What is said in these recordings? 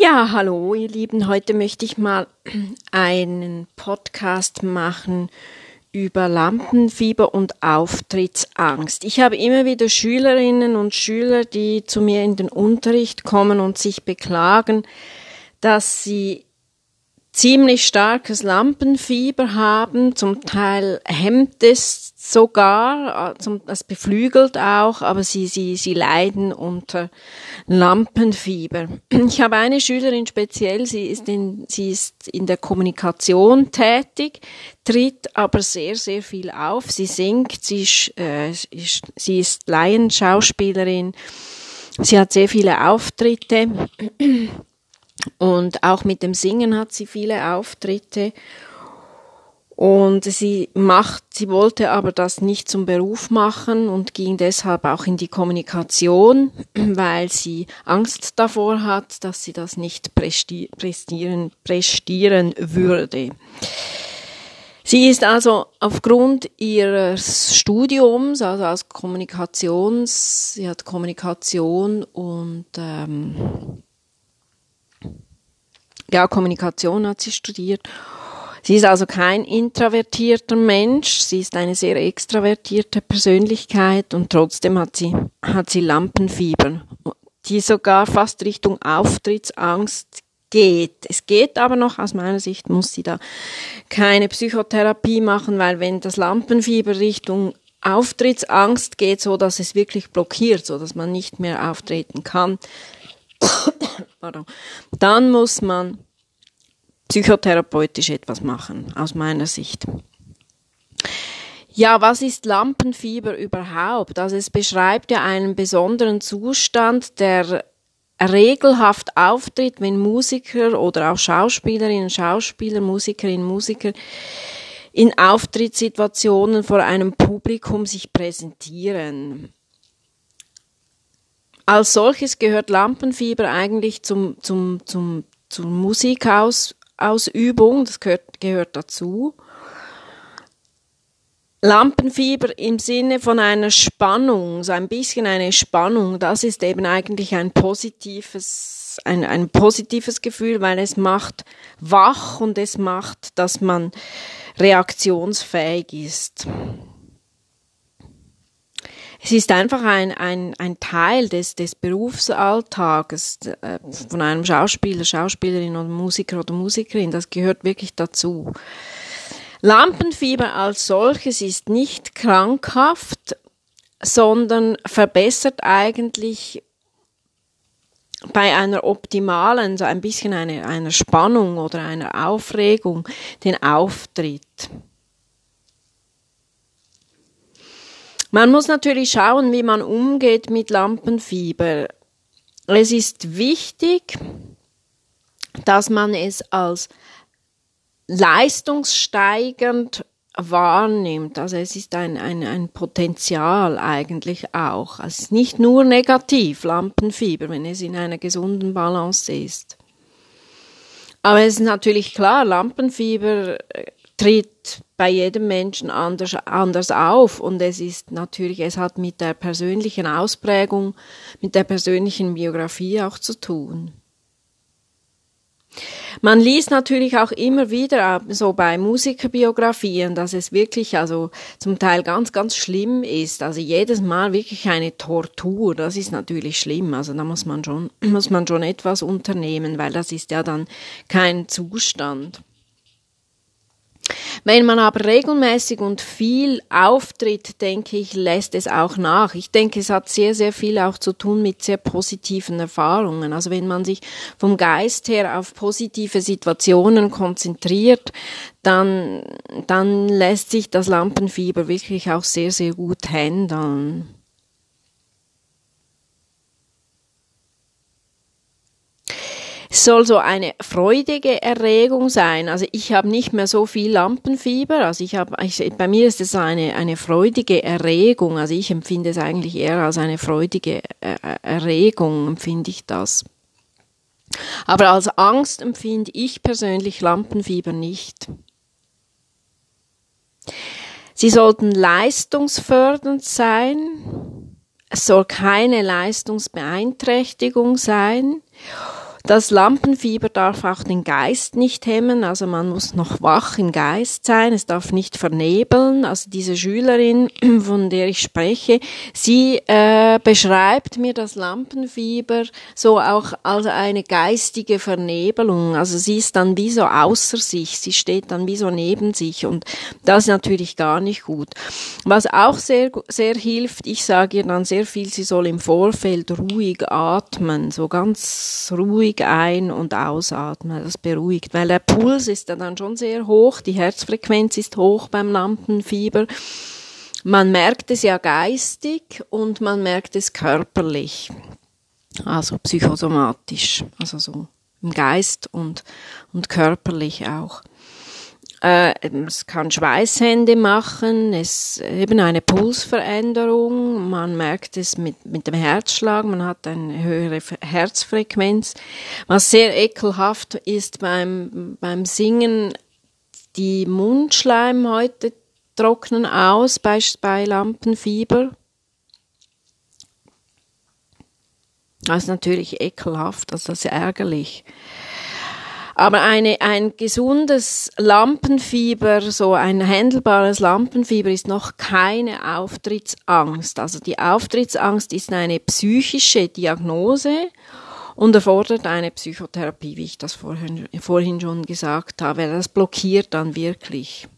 Ja, hallo, ihr Lieben. Heute möchte ich mal einen Podcast machen über Lampenfieber und Auftrittsangst. Ich habe immer wieder Schülerinnen und Schüler, die zu mir in den Unterricht kommen und sich beklagen, dass sie ziemlich starkes Lampenfieber haben, zum Teil hemmt es sogar, äh, es beflügelt auch, aber sie, sie, sie leiden unter Lampenfieber. Ich habe eine Schülerin speziell, sie ist in, sie ist in der Kommunikation tätig, tritt aber sehr, sehr viel auf. Sie singt, sie ist, äh, ist, sie ist Laienschauspielerin, sie hat sehr viele Auftritte und auch mit dem Singen hat sie viele Auftritte. Und sie macht, sie wollte aber das nicht zum Beruf machen und ging deshalb auch in die Kommunikation, weil sie Angst davor hat, dass sie das nicht prestieren, prestieren würde. Sie ist also aufgrund ihres Studiums, also als Kommunikations, sie hat Kommunikation und ähm, ja, Kommunikation hat sie studiert. Sie ist also kein introvertierter Mensch, sie ist eine sehr extravertierte Persönlichkeit und trotzdem hat sie, hat sie Lampenfieber, die sogar fast Richtung Auftrittsangst geht. Es geht aber noch, aus meiner Sicht muss sie da keine Psychotherapie machen, weil wenn das Lampenfieber Richtung Auftrittsangst geht, so dass es wirklich blockiert, so dass man nicht mehr auftreten kann, dann muss man psychotherapeutisch etwas machen, aus meiner Sicht. Ja, was ist Lampenfieber überhaupt? Also es beschreibt ja einen besonderen Zustand, der regelhaft auftritt, wenn Musiker oder auch Schauspielerinnen, Schauspieler, Musikerinnen, Musiker in Auftrittssituationen vor einem Publikum sich präsentieren. Als solches gehört Lampenfieber eigentlich zum, zum, zum, zur Musikausübung, das gehört, gehört dazu. Lampenfieber im Sinne von einer Spannung, so ein bisschen eine Spannung, das ist eben eigentlich ein positives, ein, ein positives Gefühl, weil es macht wach und es macht, dass man reaktionsfähig ist es ist einfach ein, ein, ein Teil des, des Berufsalltages äh, von einem Schauspieler, Schauspielerin oder Musiker oder Musikerin. Das gehört wirklich dazu. Lampenfieber als solches ist nicht krankhaft, sondern verbessert eigentlich bei einer optimalen, so ein bisschen eine, einer Spannung oder einer Aufregung den Auftritt. Man muss natürlich schauen, wie man umgeht mit Lampenfieber. Es ist wichtig, dass man es als leistungssteigernd wahrnimmt. Also es ist ein, ein, ein Potenzial eigentlich auch. Es ist nicht nur negativ, Lampenfieber, wenn es in einer gesunden Balance ist. Aber es ist natürlich klar, Lampenfieber äh, tritt bei jedem Menschen anders, anders auf und es ist natürlich, es hat mit der persönlichen Ausprägung, mit der persönlichen Biografie auch zu tun. Man liest natürlich auch immer wieder so bei Musikerbiografien, dass es wirklich also zum Teil ganz, ganz schlimm ist. Also jedes Mal wirklich eine Tortur. Das ist natürlich schlimm. Also da muss man schon, muss man schon etwas unternehmen, weil das ist ja dann kein Zustand. Wenn man aber regelmäßig und viel auftritt, denke ich, lässt es auch nach. Ich denke, es hat sehr, sehr viel auch zu tun mit sehr positiven Erfahrungen. Also wenn man sich vom Geist her auf positive Situationen konzentriert, dann, dann lässt sich das Lampenfieber wirklich auch sehr, sehr gut handeln. Es soll so eine freudige Erregung sein. Also ich habe nicht mehr so viel Lampenfieber. Also ich habe, ich, bei mir ist es eine, eine freudige Erregung. Also ich empfinde es eigentlich eher als eine freudige äh, Erregung, empfinde ich das. Aber als Angst empfinde ich persönlich Lampenfieber nicht. Sie sollten leistungsfördernd sein. Es soll keine Leistungsbeeinträchtigung sein. Das Lampenfieber darf auch den Geist nicht hemmen, also man muss noch wach im Geist sein, es darf nicht vernebeln. Also diese Schülerin, von der ich spreche, sie äh, beschreibt mir das Lampenfieber so auch als eine geistige Vernebelung. Also sie ist dann wie so außer sich, sie steht dann wie so neben sich und das ist natürlich gar nicht gut. Was auch sehr, sehr hilft, ich sage ihr dann sehr viel, sie soll im Vorfeld ruhig atmen, so ganz ruhig ein- und ausatmen, das beruhigt, weil der Puls ist dann schon sehr hoch, die Herzfrequenz ist hoch beim Lampenfieber. Man merkt es ja geistig und man merkt es körperlich, also psychosomatisch, also so im Geist und, und körperlich auch. Äh, es kann Schweißhände machen, es eben eine Pulsveränderung, man merkt es mit, mit dem Herzschlag, man hat eine höhere Herzfrequenz. Was sehr ekelhaft ist beim, beim Singen, die Mundschleimhäute trocknen aus bei, bei Lampenfieber. Das ist natürlich ekelhaft, also das ist ärgerlich. Aber eine, ein gesundes Lampenfieber, so ein handelbares Lampenfieber ist noch keine Auftrittsangst. Also die Auftrittsangst ist eine psychische Diagnose und erfordert eine Psychotherapie, wie ich das vorhin, vorhin schon gesagt habe. Das blockiert dann wirklich.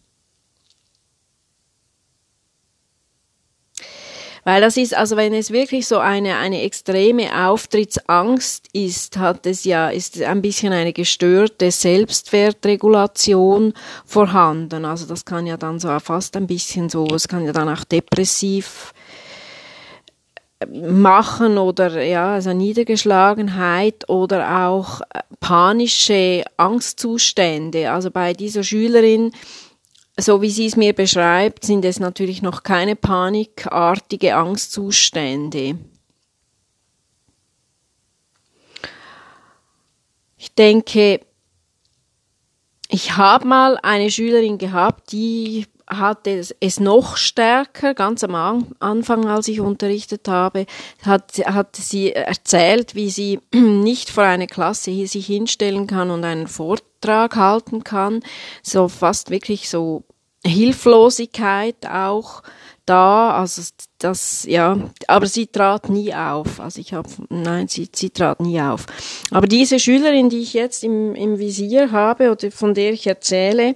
Weil das ist, also wenn es wirklich so eine, eine extreme Auftrittsangst ist, hat es ja, ist ein bisschen eine gestörte Selbstwertregulation vorhanden. Also das kann ja dann so fast ein bisschen so, es kann ja dann auch depressiv machen oder ja, also Niedergeschlagenheit oder auch panische Angstzustände. Also bei dieser Schülerin so wie sie es mir beschreibt, sind es natürlich noch keine panikartige Angstzustände. Ich denke, ich habe mal eine Schülerin gehabt, die hatte es noch stärker, ganz am Anfang, als ich unterrichtet habe, hat, hat sie erzählt, wie sie nicht vor einer Klasse sich hinstellen kann und einen Vortrag halten kann. So fast wirklich so Hilflosigkeit auch da, also das, ja, aber sie trat nie auf. Also ich habe, nein, sie, sie trat nie auf. Aber diese Schülerin, die ich jetzt im, im Visier habe oder von der ich erzähle,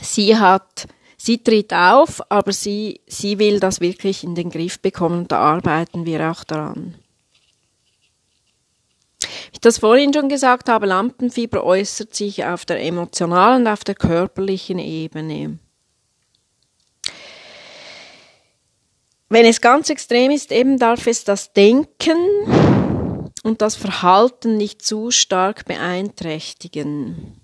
sie hat, sie tritt auf, aber sie, sie will das wirklich in den Griff bekommen und da arbeiten wir auch daran. Wie ich das vorhin schon gesagt habe, Lampenfieber äußert sich auf der emotionalen und auf der körperlichen Ebene. Wenn es ganz extrem ist, eben darf es das Denken und das Verhalten nicht zu stark beeinträchtigen.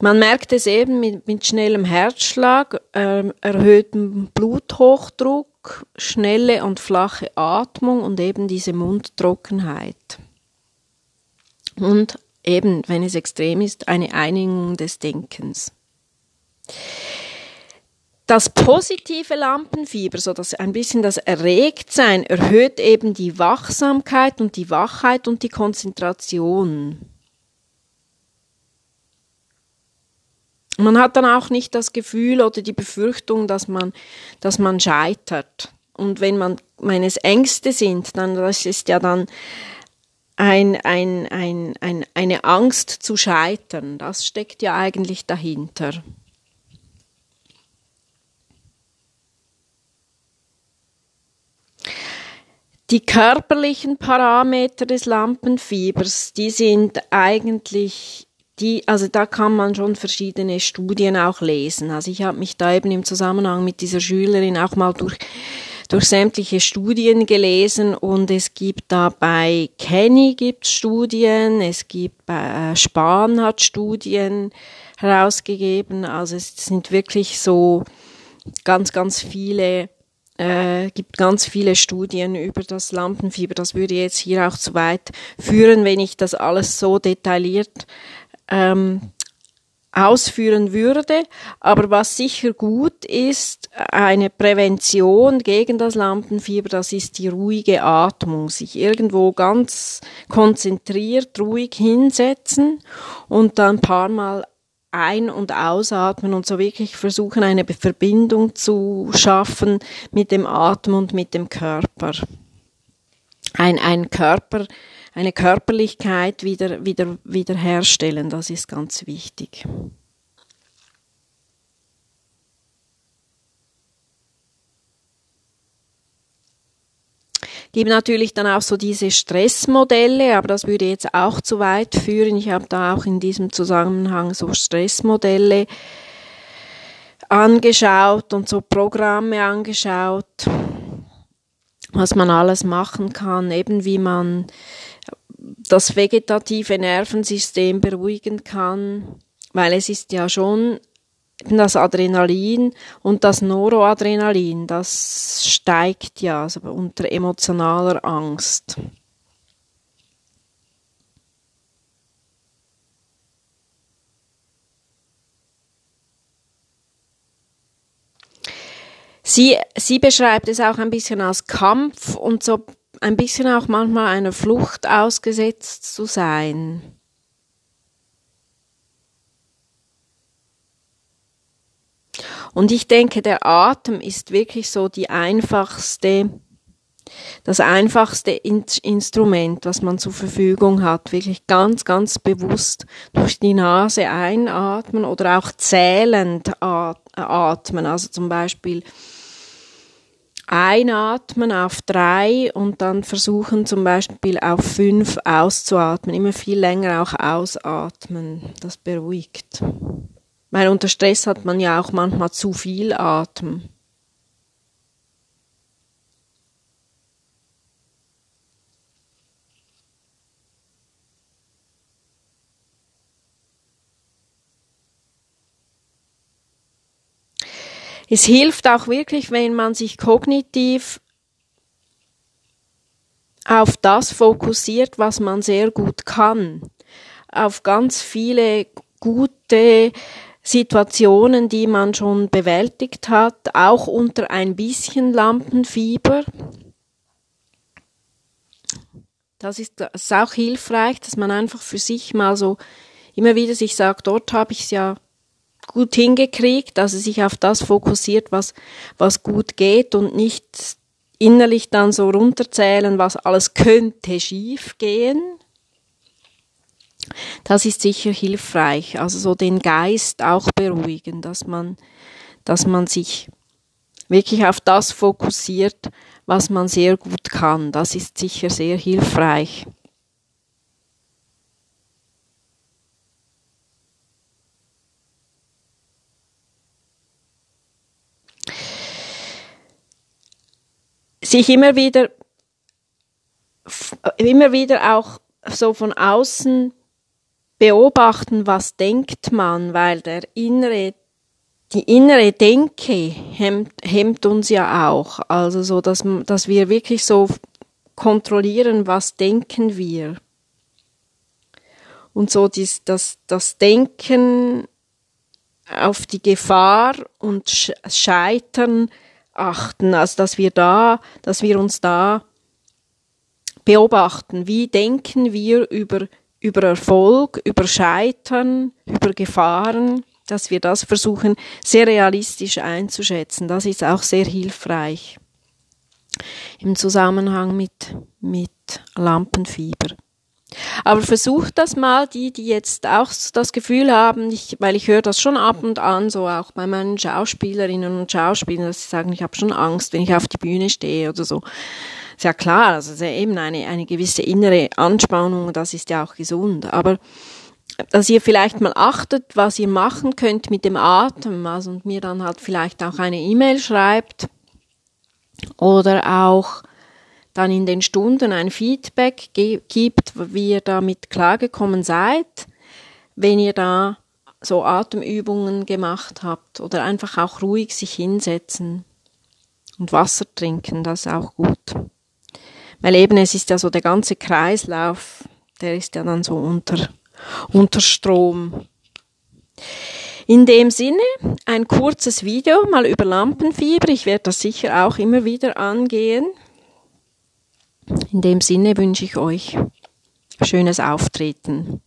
Man merkt es eben mit, mit schnellem Herzschlag, äh, erhöhtem Bluthochdruck, schnelle und flache Atmung und eben diese Mundtrockenheit. Und eben, wenn es extrem ist, eine Einigung des Denkens. Das positive Lampenfieber, so dass ein bisschen das Erregtsein, erhöht eben die Wachsamkeit und die Wachheit und die Konzentration. Man hat dann auch nicht das Gefühl oder die Befürchtung, dass man, dass man scheitert. Und wenn man, wenn es Ängste sind, dann das ist ja dann ein, ein, ein, ein, eine Angst zu scheitern. Das steckt ja eigentlich dahinter. Die körperlichen Parameter des Lampenfiebers, die sind eigentlich die, also da kann man schon verschiedene Studien auch lesen. Also ich habe mich da eben im Zusammenhang mit dieser Schülerin auch mal durch durch sämtliche Studien gelesen und es gibt da bei Kenny gibt Studien, es gibt bei äh, Spahn hat Studien herausgegeben, also es sind wirklich so ganz, ganz viele äh, gibt ganz viele Studien über das Lampenfieber. Das würde jetzt hier auch zu weit führen, wenn ich das alles so detailliert ähm, ausführen würde. Aber was sicher gut ist, eine Prävention gegen das Lampenfieber, das ist die ruhige Atmung. Sich irgendwo ganz konzentriert, ruhig hinsetzen und dann ein paar Mal ein- und ausatmen und so wirklich versuchen, eine Verbindung zu schaffen mit dem Atem und mit dem Körper. Ein, ein Körper, eine Körperlichkeit wieder, wieder, wieder herstellen, das ist ganz wichtig. gibt natürlich dann auch so diese Stressmodelle, aber das würde jetzt auch zu weit führen. Ich habe da auch in diesem Zusammenhang so Stressmodelle angeschaut und so Programme angeschaut, was man alles machen kann, eben wie man das vegetative Nervensystem beruhigen kann, weil es ist ja schon das Adrenalin und das Noroadrenalin, das steigt ja also unter emotionaler Angst. Sie, sie beschreibt es auch ein bisschen als Kampf und so ein bisschen auch manchmal einer Flucht ausgesetzt zu sein. Und ich denke, der Atem ist wirklich so die einfachste, das einfachste In Instrument, was man zur Verfügung hat. Wirklich ganz, ganz bewusst durch die Nase einatmen oder auch zählend atmen. Also zum Beispiel einatmen auf drei und dann versuchen zum Beispiel auf fünf auszuatmen. Immer viel länger auch ausatmen. Das beruhigt. Weil unter Stress hat man ja auch manchmal zu viel Atem. Es hilft auch wirklich, wenn man sich kognitiv auf das fokussiert, was man sehr gut kann. Auf ganz viele gute Situationen, die man schon bewältigt hat, auch unter ein bisschen Lampenfieber. Das ist, das ist auch hilfreich, dass man einfach für sich mal so immer wieder sich sagt, dort habe ich es ja gut hingekriegt, also sich auf das fokussiert, was, was gut geht und nicht innerlich dann so runterzählen, was alles könnte schief gehen. Das ist sicher hilfreich, also so den Geist auch beruhigen, dass man, dass man sich wirklich auf das fokussiert, was man sehr gut kann. Das ist sicher sehr hilfreich. Sich immer wieder, immer wieder auch so von außen beobachten, was denkt man, weil der innere, die innere Denke hemmt, hemmt uns ja auch. Also so, dass, dass wir wirklich so kontrollieren, was denken wir. Und so dies, das, das Denken auf die Gefahr und Scheitern achten, also dass wir da, dass wir uns da beobachten, wie denken wir über über Erfolg, über Scheitern, über Gefahren, dass wir das versuchen, sehr realistisch einzuschätzen. Das ist auch sehr hilfreich im Zusammenhang mit, mit Lampenfieber. Aber versucht das mal, die, die jetzt auch das Gefühl haben, ich, weil ich höre das schon ab und an, so auch bei meinen Schauspielerinnen und Schauspielern, dass sie sagen, ich habe schon Angst, wenn ich auf die Bühne stehe oder so. Ist ja klar, also eben eine, eine gewisse innere Anspannung, das ist ja auch gesund. Aber dass ihr vielleicht mal achtet, was ihr machen könnt mit dem Atem, also und mir dann halt vielleicht auch eine E-Mail schreibt oder auch dann in den Stunden ein Feedback gibt, wie ihr damit klargekommen seid, wenn ihr da so Atemübungen gemacht habt oder einfach auch ruhig sich hinsetzen und Wasser trinken, das ist auch gut. Weil eben es ist ja so der ganze Kreislauf, der ist ja dann so unter, unter Strom. In dem Sinne, ein kurzes Video mal über Lampenfieber. Ich werde das sicher auch immer wieder angehen. In dem Sinne wünsche ich euch schönes Auftreten.